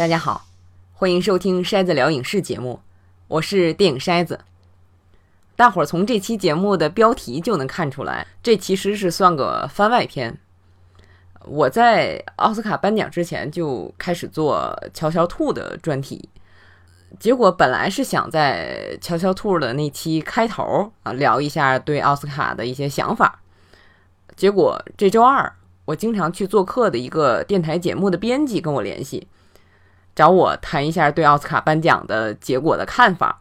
大家好，欢迎收听筛子聊影视节目，我是电影筛子。大伙儿从这期节目的标题就能看出来，这其实是算个番外篇。我在奥斯卡颁奖之前就开始做《乔乔兔》的专题，结果本来是想在《乔乔兔》的那期开头啊聊一下对奥斯卡的一些想法，结果这周二。我经常去做客的一个电台节目的编辑跟我联系，找我谈一下对奥斯卡颁奖的结果的看法。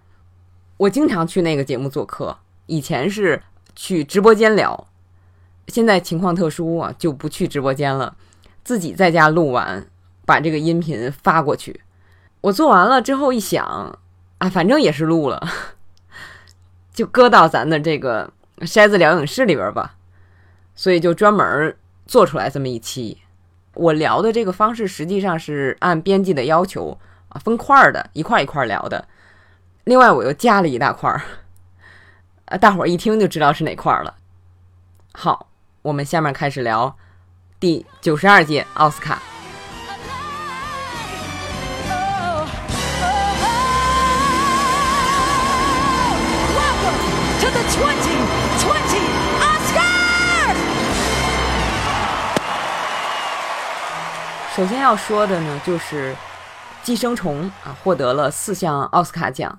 我经常去那个节目做客，以前是去直播间聊，现在情况特殊啊，就不去直播间了，自己在家录完，把这个音频发过去。我做完了之后一想，啊，反正也是录了，就搁到咱的这个筛子疗影室里边吧，所以就专门。做出来这么一期，我聊的这个方式实际上是按编辑的要求啊分块儿的，一块一块聊的。另外我又加了一大块儿，啊，大伙儿一听就知道是哪块儿了。好，我们下面开始聊第九十二届奥斯卡。首先要说的呢，就是《寄生虫》啊，获得了四项奥斯卡奖，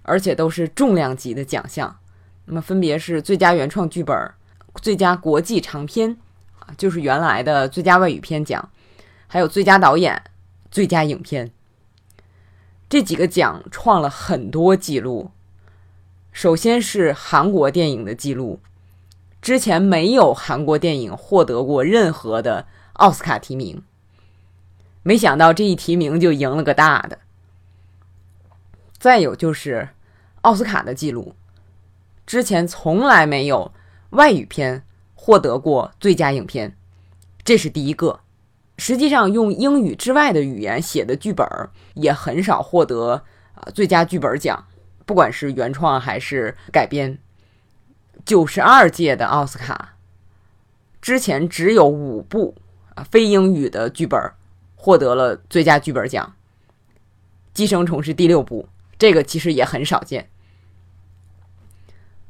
而且都是重量级的奖项。那么分别是最佳原创剧本、最佳国际长片啊，就是原来的最佳外语片奖，还有最佳导演、最佳影片。这几个奖创了很多记录。首先是韩国电影的记录，之前没有韩国电影获得过任何的奥斯卡提名。没想到这一提名就赢了个大的。再有就是奥斯卡的记录，之前从来没有外语片获得过最佳影片，这是第一个。实际上，用英语之外的语言写的剧本也很少获得啊最佳剧本奖，不管是原创还是改编。九十二届的奥斯卡之前只有五部啊非英语的剧本。获得了最佳剧本奖，《寄生虫》是第六部，这个其实也很少见。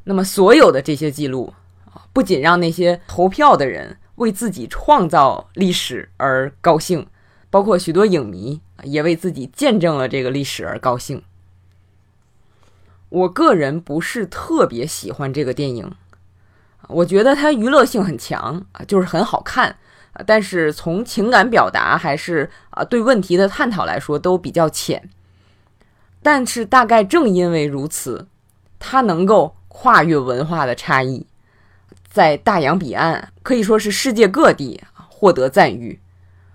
那么，所有的这些记录啊，不仅让那些投票的人为自己创造历史而高兴，包括许多影迷也为自己见证了这个历史而高兴。我个人不是特别喜欢这个电影，我觉得它娱乐性很强啊，就是很好看。但是从情感表达还是啊对问题的探讨来说都比较浅。但是大概正因为如此，它能够跨越文化的差异，在大洋彼岸可以说是世界各地获得赞誉。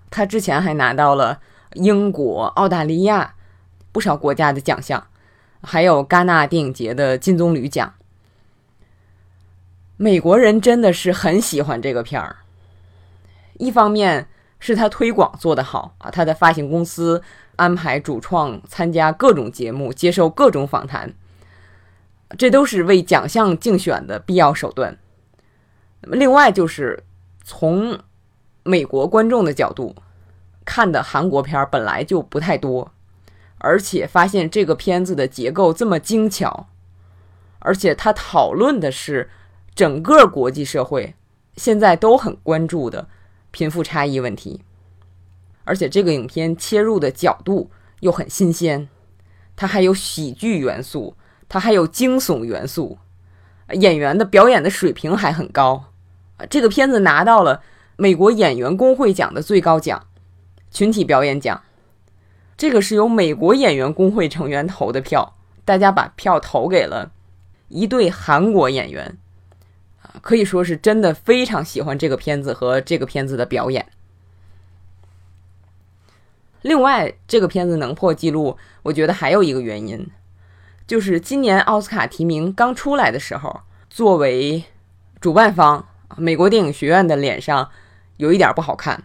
他之前还拿到了英国、澳大利亚不少国家的奖项，还有戛纳电影节的金棕榈奖。美国人真的是很喜欢这个片儿。一方面是他推广做得好啊，他的发行公司安排主创参加各种节目，接受各种访谈，这都是为奖项竞选的必要手段。那么，另外就是从美国观众的角度看的韩国片本来就不太多，而且发现这个片子的结构这么精巧，而且他讨论的是整个国际社会现在都很关注的。贫富差异问题，而且这个影片切入的角度又很新鲜，它还有喜剧元素，它还有惊悚元素，演员的表演的水平还很高。这个片子拿到了美国演员工会奖的最高奖——群体表演奖。这个是由美国演员工会成员投的票，大家把票投给了一对韩国演员。可以说是真的非常喜欢这个片子和这个片子的表演。另外，这个片子能破纪录，我觉得还有一个原因，就是今年奥斯卡提名刚出来的时候，作为主办方美国电影学院的脸上有一点不好看，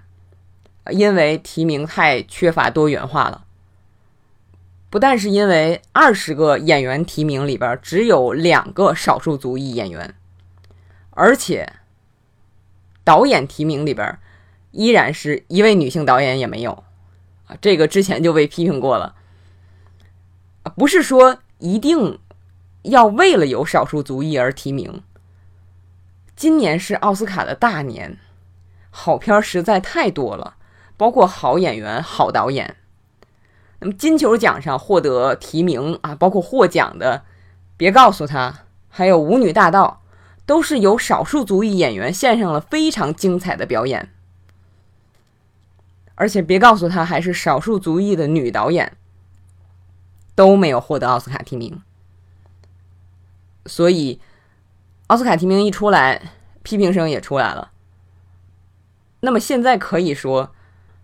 因为提名太缺乏多元化了。不但是因为二十个演员提名里边只有两个少数族裔演员。而且，导演提名里边依然是一位女性导演也没有，啊，这个之前就被批评过了。不是说一定要为了有少数族裔而提名。今年是奥斯卡的大年，好片实在太多了，包括好演员、好导演。那么金球奖上获得提名啊，包括获奖的，别告诉他，还有《舞女大道》，都是由少数族裔演员献上了非常精彩的表演。而且别告诉他，还是少数族裔的女导演都没有获得奥斯卡提名。所以，奥斯卡提名一出来，批评声也出来了。那么现在可以说。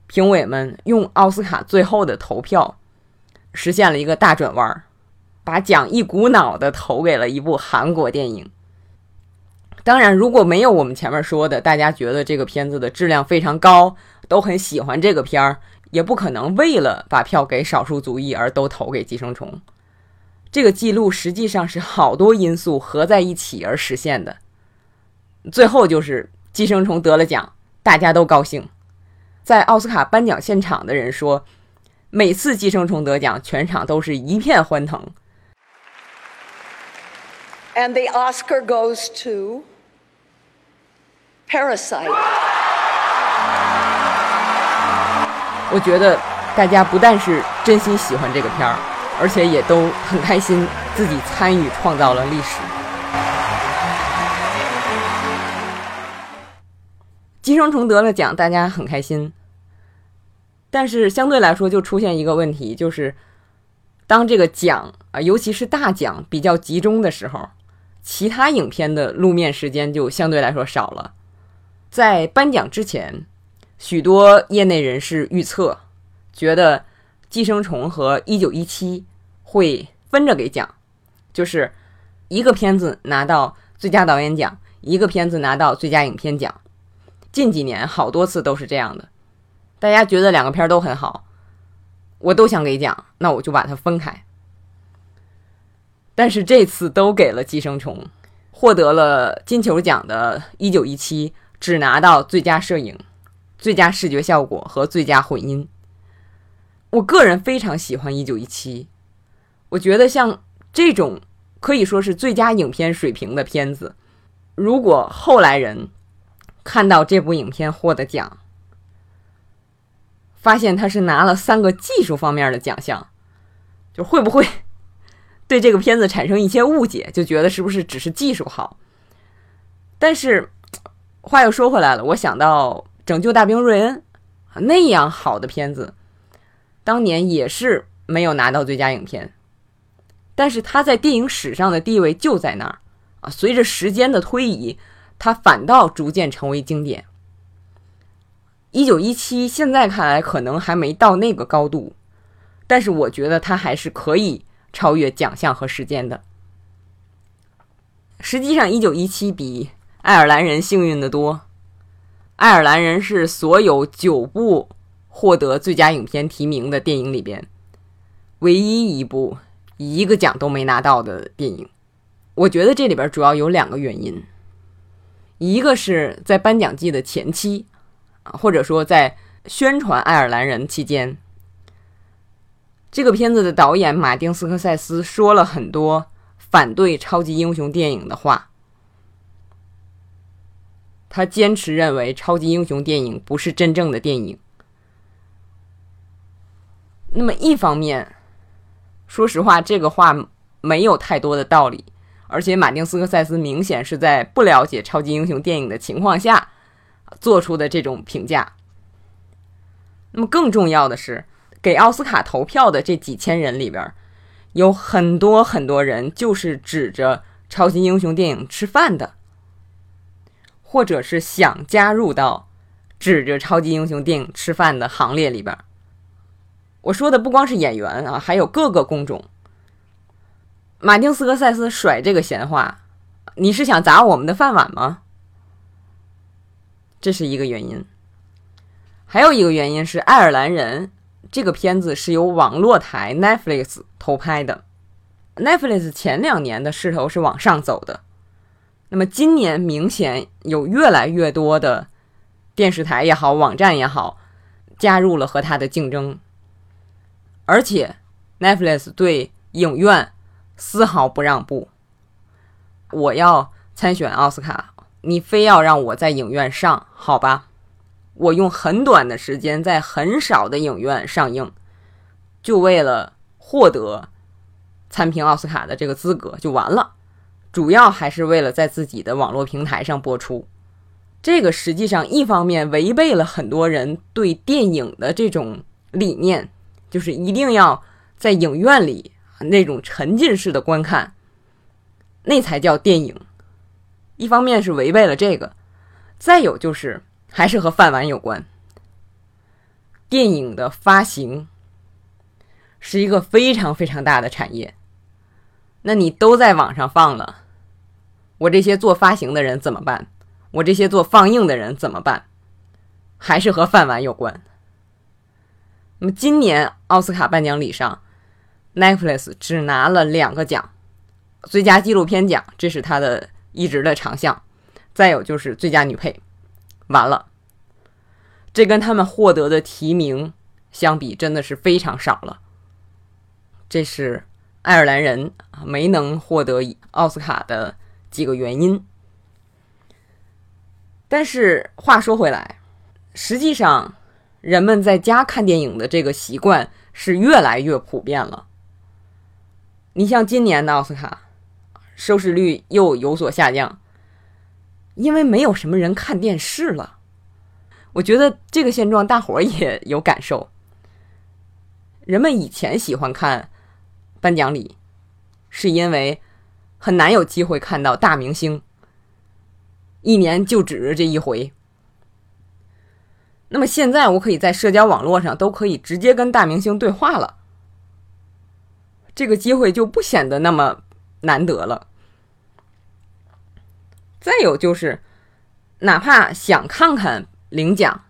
评委们用奥斯卡最后的投票，实现了一个大转弯，把奖一股脑的投给了一部韩国电影。当然，如果没有我们前面说的，大家觉得这个片子的质量非常高，都很喜欢这个片儿，也不可能为了把票给少数族裔而都投给《寄生虫》。这个记录实际上是好多因素合在一起而实现的。最后就是《寄生虫》得了奖，大家都高兴。在奥斯卡颁奖现场的人说：“每次《寄生虫》得奖，全场都是一片欢腾。” And the Oscar goes to Parasite。我觉得大家不但是真心喜欢这个片儿，而且也都很开心，自己参与创造了历史。寄生虫得了奖，大家很开心。但是相对来说，就出现一个问题，就是当这个奖啊，尤其是大奖比较集中的时候，其他影片的露面时间就相对来说少了。在颁奖之前，许多业内人士预测，觉得《寄生虫》和《一九一七》会分着给奖，就是一个片子拿到最佳导演奖，一个片子拿到最佳影片奖。近几年好多次都是这样的，大家觉得两个片儿都很好，我都想给奖，那我就把它分开。但是这次都给了《寄生虫》，获得了金球奖的《一九一七》只拿到最佳摄影、最佳视觉效果和最佳混音。我个人非常喜欢《一九一七》，我觉得像这种可以说是最佳影片水平的片子，如果后来人。看到这部影片获得奖，发现他是拿了三个技术方面的奖项，就会不会对这个片子产生一些误解，就觉得是不是只是技术好？但是话又说回来了，我想到《拯救大兵瑞恩》那样好的片子，当年也是没有拿到最佳影片，但是他在电影史上的地位就在那儿啊。随着时间的推移。它反倒逐渐成为经典。一九一七现在看来可能还没到那个高度，但是我觉得它还是可以超越奖项和时间的。实际上，一九一七比爱尔兰人幸运的多。爱尔兰人是所有九部获得最佳影片提名的电影里边唯一一部一个奖都没拿到的电影。我觉得这里边主要有两个原因。一个是在颁奖季的前期，啊，或者说在宣传《爱尔兰人》期间，这个片子的导演马丁斯科塞斯说了很多反对超级英雄电影的话。他坚持认为超级英雄电影不是真正的电影。那么一方面，说实话，这个话没有太多的道理。而且，马丁斯科塞斯明显是在不了解超级英雄电影的情况下做出的这种评价。那么，更重要的是，给奥斯卡投票的这几千人里边，有很多很多人就是指着超级英雄电影吃饭的，或者是想加入到指着超级英雄电影吃饭的行列里边。我说的不光是演员啊，还有各个工种。马丁斯科塞斯甩这个闲话，你是想砸我们的饭碗吗？这是一个原因。还有一个原因是《爱尔兰人》这个片子是由网络台 Netflix 偷拍的。Netflix 前两年的势头是往上走的，那么今年明显有越来越多的电视台也好，网站也好，加入了和它的竞争，而且 Netflix 对影院丝毫不让步。我要参选奥斯卡，你非要让我在影院上，好吧？我用很短的时间在很少的影院上映，就为了获得参评奥斯卡的这个资格就完了。主要还是为了在自己的网络平台上播出。这个实际上一方面违背了很多人对电影的这种理念，就是一定要在影院里那种沉浸式的观看，那才叫电影。一方面是违背了这个，再有就是。还是和饭碗有关。电影的发行是一个非常非常大的产业，那你都在网上放了，我这些做发行的人怎么办？我这些做放映的人怎么办？还是和饭碗有关。那么今年奥斯卡颁奖礼上，Netflix 只拿了两个奖：最佳纪录片奖，这是他的一直的长项；再有就是最佳女配。完了，这跟他们获得的提名相比，真的是非常少了。这是爱尔兰人没能获得奥斯卡的几个原因。但是话说回来，实际上人们在家看电影的这个习惯是越来越普遍了。你像今年的奥斯卡，收视率又有所下降。因为没有什么人看电视了，我觉得这个现状大伙儿也有感受。人们以前喜欢看颁奖礼，是因为很难有机会看到大明星，一年就只是这一回。那么现在我可以在社交网络上都可以直接跟大明星对话了，这个机会就不显得那么难得了。再有就是，哪怕想看看领奖，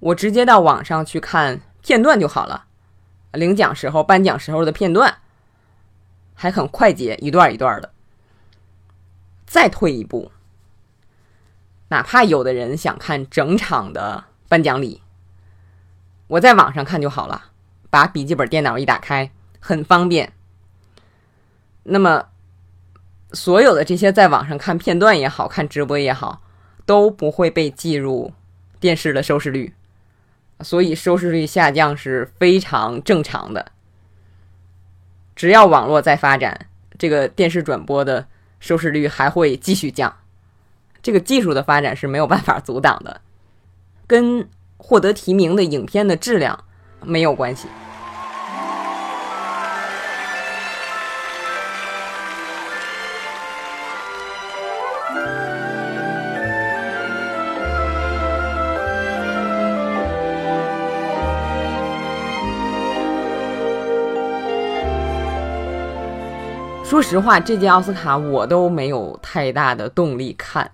我直接到网上去看片段就好了。领奖时候、颁奖时候的片段，还很快捷，一段一段的。再退一步，哪怕有的人想看整场的颁奖礼，我在网上看就好了，把笔记本电脑一打开，很方便。那么。所有的这些在网上看片段也好看直播也好，都不会被计入电视的收视率，所以收视率下降是非常正常的。只要网络在发展，这个电视转播的收视率还会继续降。这个技术的发展是没有办法阻挡的，跟获得提名的影片的质量没有关系。说实话，这届奥斯卡我都没有太大的动力看，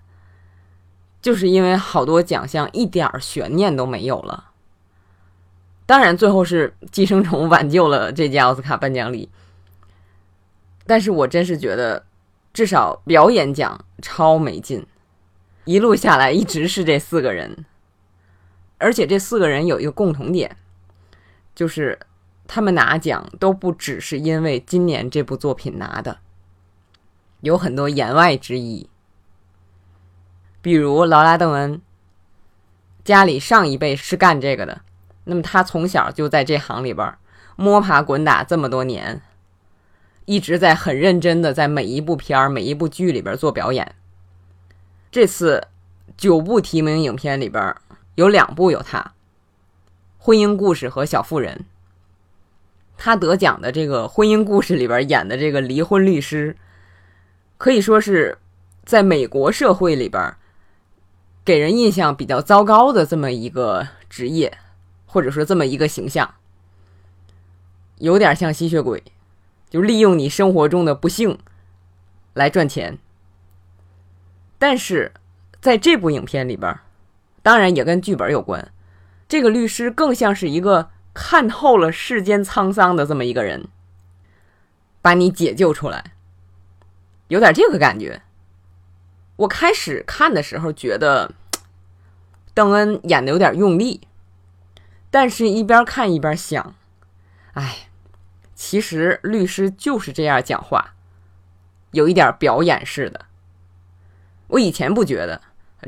就是因为好多奖项一点悬念都没有了。当然，最后是《寄生虫》挽救了这届奥斯卡颁奖礼，但是我真是觉得，至少表演奖超没劲，一路下来一直是这四个人，而且这四个人有一个共同点，就是。他们拿奖都不只是因为今年这部作品拿的，有很多言外之意。比如劳拉·邓恩，家里上一辈是干这个的，那么他从小就在这行里边摸爬滚打这么多年，一直在很认真的在每一部片儿、每一部剧里边做表演。这次九部提名影片里边有两部有他，《婚姻故事》和《小妇人》。他得奖的这个婚姻故事里边演的这个离婚律师，可以说是在美国社会里边给人印象比较糟糕的这么一个职业，或者说这么一个形象，有点像吸血鬼，就利用你生活中的不幸来赚钱。但是在这部影片里边，当然也跟剧本有关，这个律师更像是一个。看透了世间沧桑的这么一个人，把你解救出来，有点这个感觉。我开始看的时候觉得邓恩演的有点用力，但是一边看一边想，哎，其实律师就是这样讲话，有一点表演式的。我以前不觉得，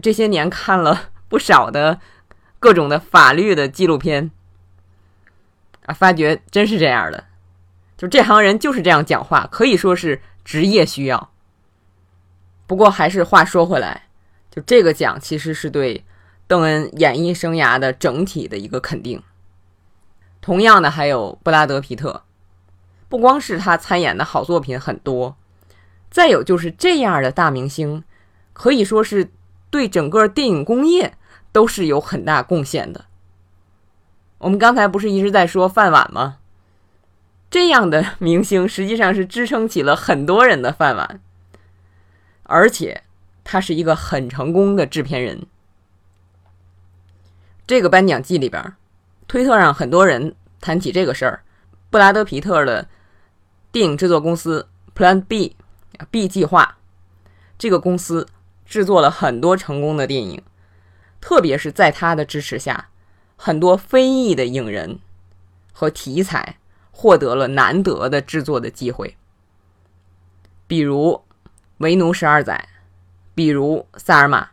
这些年看了不少的各种的法律的纪录片，啊，发觉真是这样的。就这行人就是这样讲话，可以说是职业需要。不过还是话说回来，就这个奖其实是对邓恩演艺生涯的整体的一个肯定。同样的，还有布拉德·皮特，不光是他参演的好作品很多，再有就是这样的大明星，可以说是对整个电影工业都是有很大贡献的。我们刚才不是一直在说饭碗吗？这样的明星实际上是支撑起了很多人的饭碗，而且他是一个很成功的制片人。这个颁奖季里边。推特上很多人谈起这个事儿，布拉德·皮特的电影制作公司 Plan B B 计划，这个公司制作了很多成功的电影，特别是在他的支持下，很多非裔的影人和题材获得了难得的制作的机会，比如《为奴十二载》，比如《萨尔玛》，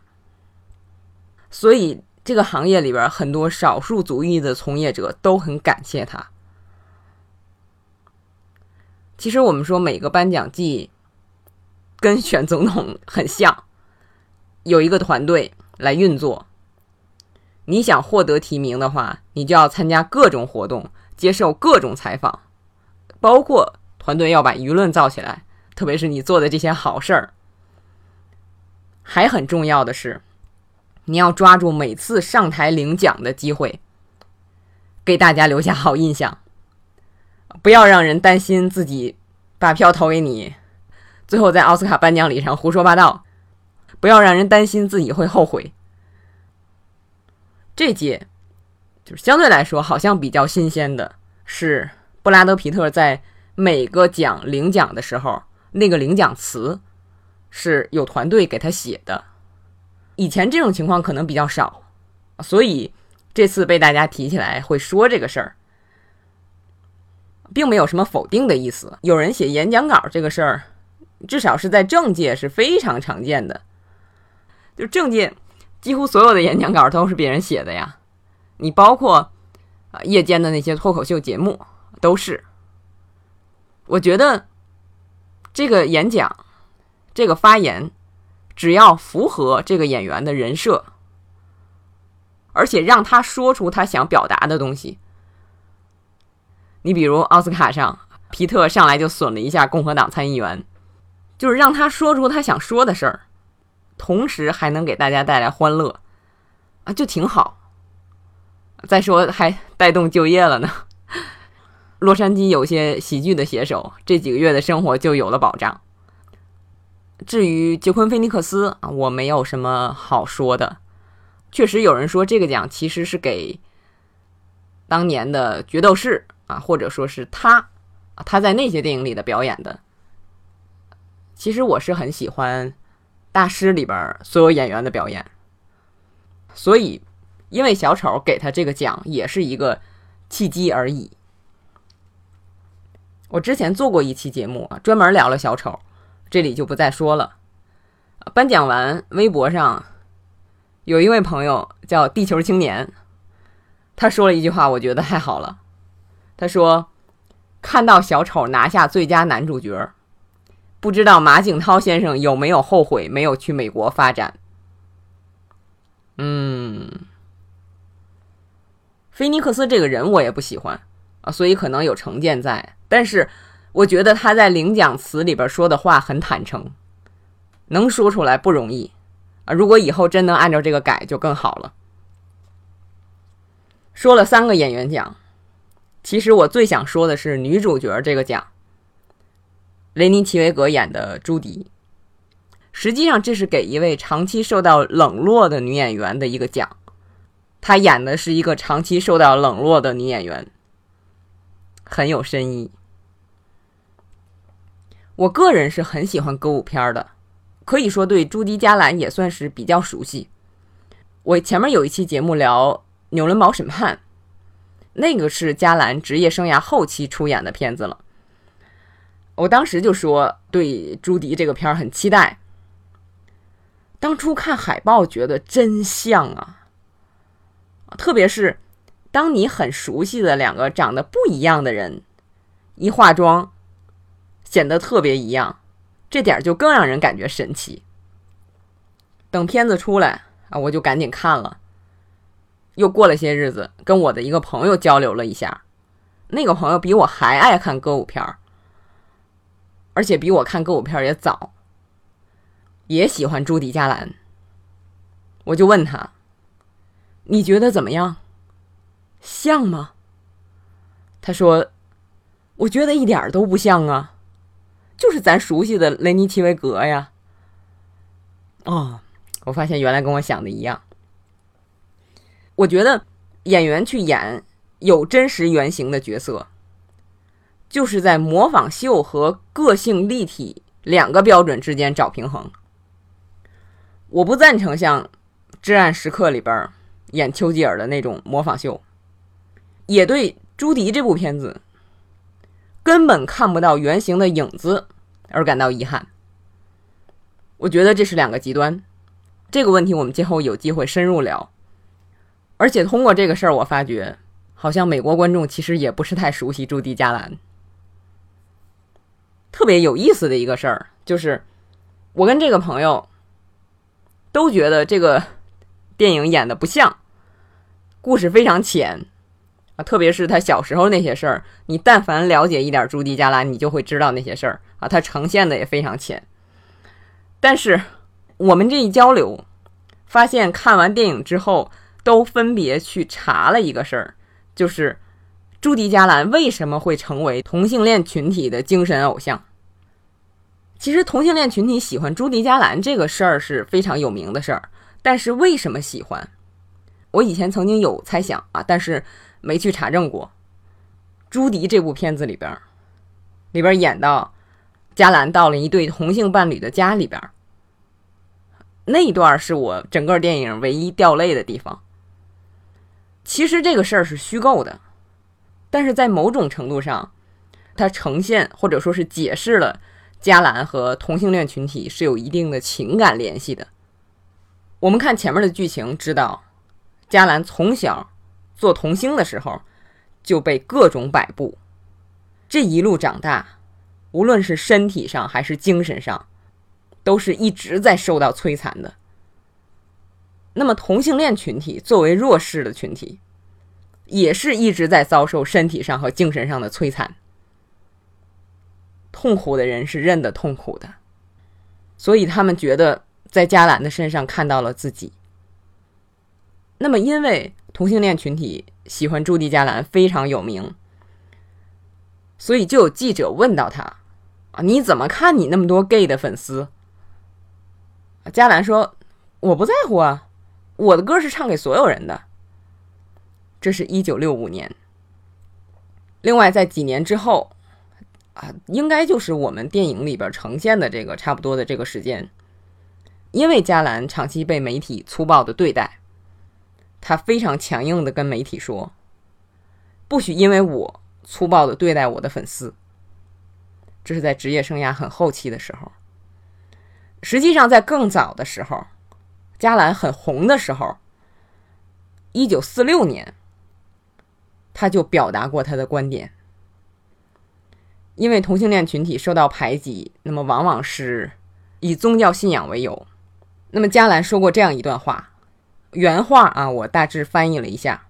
所以。这个行业里边很多少数族裔的从业者都很感谢他。其实我们说每个颁奖季跟选总统很像，有一个团队来运作。你想获得提名的话，你就要参加各种活动，接受各种采访，包括团队要把舆论造起来，特别是你做的这些好事儿。还很重要的是。你要抓住每次上台领奖的机会，给大家留下好印象，不要让人担心自己把票投给你，最后在奥斯卡颁奖礼上胡说八道，不要让人担心自己会后悔。这届就是相对来说好像比较新鲜的是，布拉德·皮特在每个奖领奖的时候，那个领奖词是有团队给他写的。以前这种情况可能比较少，所以这次被大家提起来会说这个事儿，并没有什么否定的意思。有人写演讲稿这个事儿，至少是在政界是非常常见的。就政界几乎所有的演讲稿都是别人写的呀，你包括啊夜间的那些脱口秀节目都是。我觉得这个演讲，这个发言。只要符合这个演员的人设，而且让他说出他想表达的东西。你比如奥斯卡上，皮特上来就损了一下共和党参议员，就是让他说出他想说的事儿，同时还能给大家带来欢乐，啊，就挺好。再说还带动就业了呢。洛杉矶有些喜剧的写手，这几个月的生活就有了保障。至于杰昆·菲尼克斯啊，我没有什么好说的。确实有人说这个奖其实是给当年的《决斗士》啊，或者说是他他在那些电影里的表演的。其实我是很喜欢《大师》里边所有演员的表演，所以因为小丑给他这个奖也是一个契机而已。我之前做过一期节目啊，专门聊了小丑。这里就不再说了。颁奖完，微博上有一位朋友叫地球青年，他说了一句话，我觉得太好了。他说：“看到小丑拿下最佳男主角，不知道马景涛先生有没有后悔没有去美国发展？”嗯，菲尼克斯这个人我也不喜欢啊，所以可能有成见在，但是。我觉得他在领奖词里边说的话很坦诚，能说出来不容易啊！如果以后真能按照这个改，就更好了。说了三个演员奖，其实我最想说的是女主角这个奖。雷尼奇维格演的朱迪，实际上这是给一位长期受到冷落的女演员的一个奖。她演的是一个长期受到冷落的女演员，很有深意。我个人是很喜欢歌舞片的，可以说对朱迪·加兰也算是比较熟悉。我前面有一期节目聊《纽伦堡审判》，那个是加兰职业生涯后期出演的片子了。我当时就说对朱迪这个片儿很期待。当初看海报觉得真像啊，特别是当你很熟悉的两个长得不一样的人一化妆，显得特别一样，这点就更让人感觉神奇。等片子出来啊，我就赶紧看了。又过了些日子，跟我的一个朋友交流了一下，那个朋友比我还爱看歌舞片儿。而且比我看歌舞片也早，也喜欢朱迪·加兰。我就问他：“你觉得怎么样？像吗？”他说：“我觉得一点都不像啊，就是咱熟悉的雷尼·奇维格呀。”哦，我发现原来跟我想的一样。我觉得演员去演有真实原型的角色。就是在模仿秀和个性立体两个标准之间找平衡。我不赞成像《至暗时刻》里边演丘吉尔的那种模仿秀，也对朱迪这部片子根本看不到原型的影子而感到遗憾。我觉得这是两个极端。这个问题我们今后有机会深入聊。而且通过这个事儿，我发觉好像美国观众其实也不是太熟悉朱迪·加兰。特别有意思的一个事儿，就是我跟这个朋友都觉得这个电影演的不像，故事非常浅啊，特别是他小时候那些事儿，你但凡了解一点朱迪·加兰，你就会知道那些事儿啊，他呈现的也非常浅。但是我们这一交流，发现看完电影之后，都分别去查了一个事儿，就是。朱迪·加兰为什么会成为同性恋群体的精神偶像？其实，同性恋群体喜欢朱迪·加兰这个事儿是非常有名的事儿。但是，为什么喜欢？我以前曾经有猜想啊，但是没去查证过。朱迪这部片子里边，里边演到加兰到了一对同性伴侣的家里边，那一段是我整个电影唯一掉泪的地方。其实这个事儿是虚构的。但是在某种程度上，它呈现或者说是解释了加兰和同性恋群体是有一定的情感联系的。我们看前面的剧情，知道加兰从小做童星的时候就被各种摆布，这一路长大，无论是身体上还是精神上，都是一直在受到摧残的。那么同性恋群体作为弱势的群体。也是一直在遭受身体上和精神上的摧残，痛苦的人是认得痛苦的，所以他们觉得在加兰的身上看到了自己。那么，因为同性恋群体喜欢朱迪·加兰非常有名，所以就有记者问到他：“啊，你怎么看你那么多 gay 的粉丝？”加兰说：“我不在乎啊，我的歌是唱给所有人的。”这是一九六五年。另外，在几年之后，啊，应该就是我们电影里边呈现的这个差不多的这个时间，因为加兰长期被媒体粗暴的对待，他非常强硬的跟媒体说：“不许因为我粗暴的对待我的粉丝。”这是在职业生涯很后期的时候。实际上，在更早的时候，加兰很红的时候，一九四六年。他就表达过他的观点，因为同性恋群体受到排挤，那么往往是以宗教信仰为由。那么加兰说过这样一段话，原话啊，我大致翻译了一下：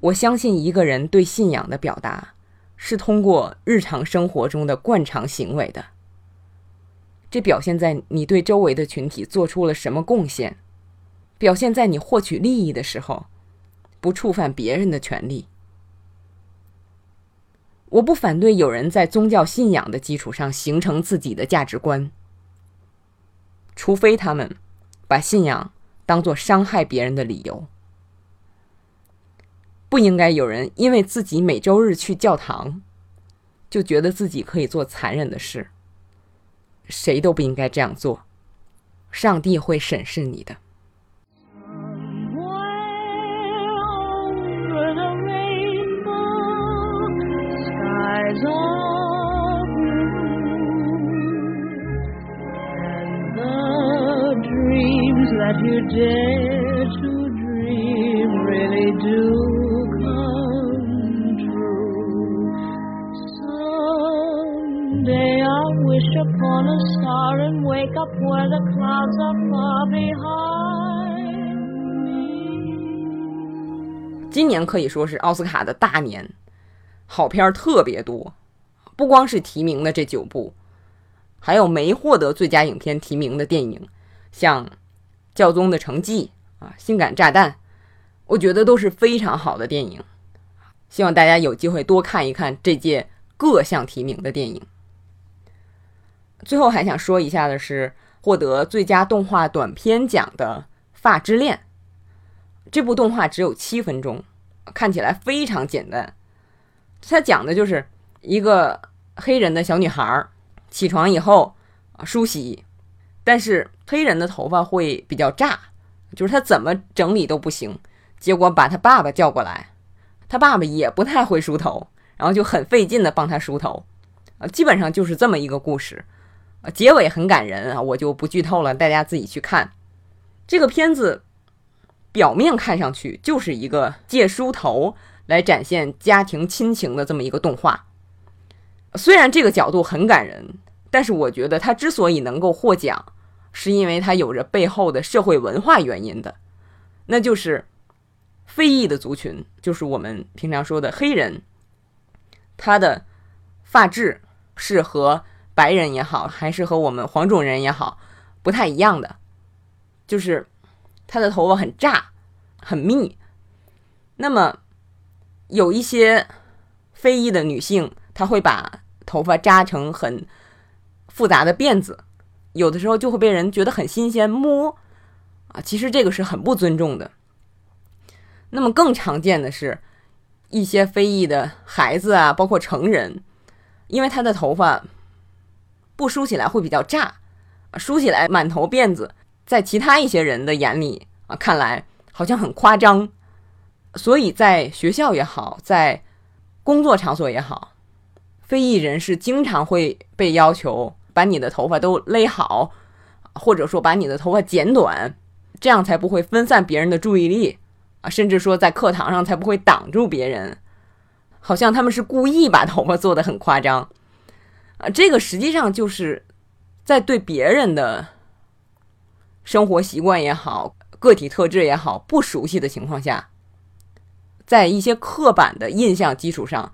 我相信一个人对信仰的表达是通过日常生活中的惯常行为的，这表现在你对周围的群体做出了什么贡献，表现在你获取利益的时候。不触犯别人的权利。我不反对有人在宗教信仰的基础上形成自己的价值观，除非他们把信仰当做伤害别人的理由。不应该有人因为自己每周日去教堂，就觉得自己可以做残忍的事。谁都不应该这样做，上帝会审视你的。年可以说是奥斯卡的大年，好片儿特别多，不光是提名的这九部，还有没获得最佳影片提名的电影，像《教宗的成绩》啊，《性感炸弹》，我觉得都是非常好的电影。希望大家有机会多看一看这届各项提名的电影。最后还想说一下的是，获得最佳动画短片奖的《发之恋》。这部动画只有七分钟，看起来非常简单。它讲的就是一个黑人的小女孩起床以后梳洗，但是黑人的头发会比较炸，就是她怎么整理都不行。结果把她爸爸叫过来，她爸爸也不太会梳头，然后就很费劲的帮她梳头。啊，基本上就是这么一个故事。啊，结尾很感人啊，我就不剧透了，大家自己去看。这个片子。表面看上去就是一个借梳头来展现家庭亲情的这么一个动画，虽然这个角度很感人，但是我觉得它之所以能够获奖，是因为它有着背后的社会文化原因的，那就是非裔的族群，就是我们平常说的黑人，他的发质是和白人也好，还是和我们黄种人也好不太一样的，就是。她的头发很炸，很密。那么，有一些非裔的女性，她会把头发扎成很复杂的辫子，有的时候就会被人觉得很新鲜，摸啊，其实这个是很不尊重的。那么更常见的是，一些非裔的孩子啊，包括成人，因为他的头发不梳起来会比较炸，梳起来满头辫子。在其他一些人的眼里啊，看来好像很夸张，所以在学校也好，在工作场所也好，非裔人士经常会被要求把你的头发都勒好，或者说把你的头发剪短，这样才不会分散别人的注意力啊，甚至说在课堂上才不会挡住别人，好像他们是故意把头发做的很夸张啊，这个实际上就是在对别人的。生活习惯也好，个体特质也好，不熟悉的情况下，在一些刻板的印象基础上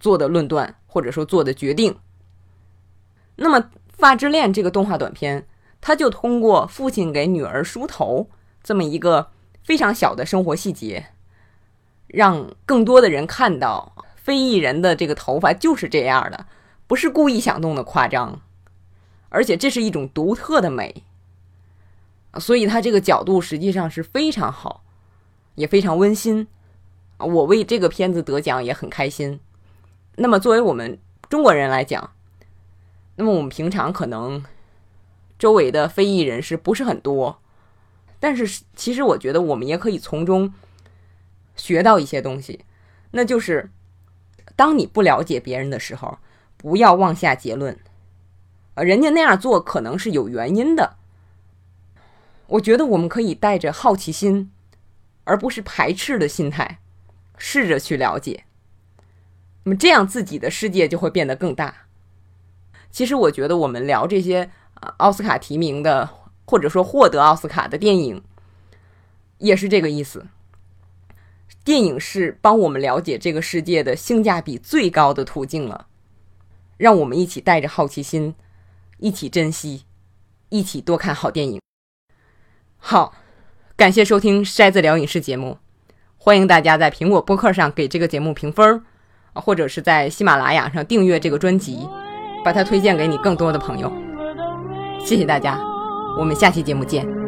做的论断，或者说做的决定。那么，《发之恋》这个动画短片，它就通过父亲给女儿梳头这么一个非常小的生活细节，让更多的人看到非裔人的这个头发就是这样的，不是故意想弄的夸张，而且这是一种独特的美。所以他这个角度实际上是非常好，也非常温馨！我为这个片子得奖也很开心。那么作为我们中国人来讲，那么我们平常可能周围的非裔人士不是很多，但是其实我觉得我们也可以从中学到一些东西，那就是当你不了解别人的时候，不要妄下结论，啊，人家那样做可能是有原因的。我觉得我们可以带着好奇心，而不是排斥的心态，试着去了解。那么这样自己的世界就会变得更大。其实我觉得我们聊这些奥斯卡提名的，或者说获得奥斯卡的电影，也是这个意思。电影是帮我们了解这个世界的性价比最高的途径了。让我们一起带着好奇心，一起珍惜，一起多看好电影。好，感谢收听筛子聊影视节目，欢迎大家在苹果播客上给这个节目评分儿，或者是在喜马拉雅上订阅这个专辑，把它推荐给你更多的朋友。谢谢大家，我们下期节目见。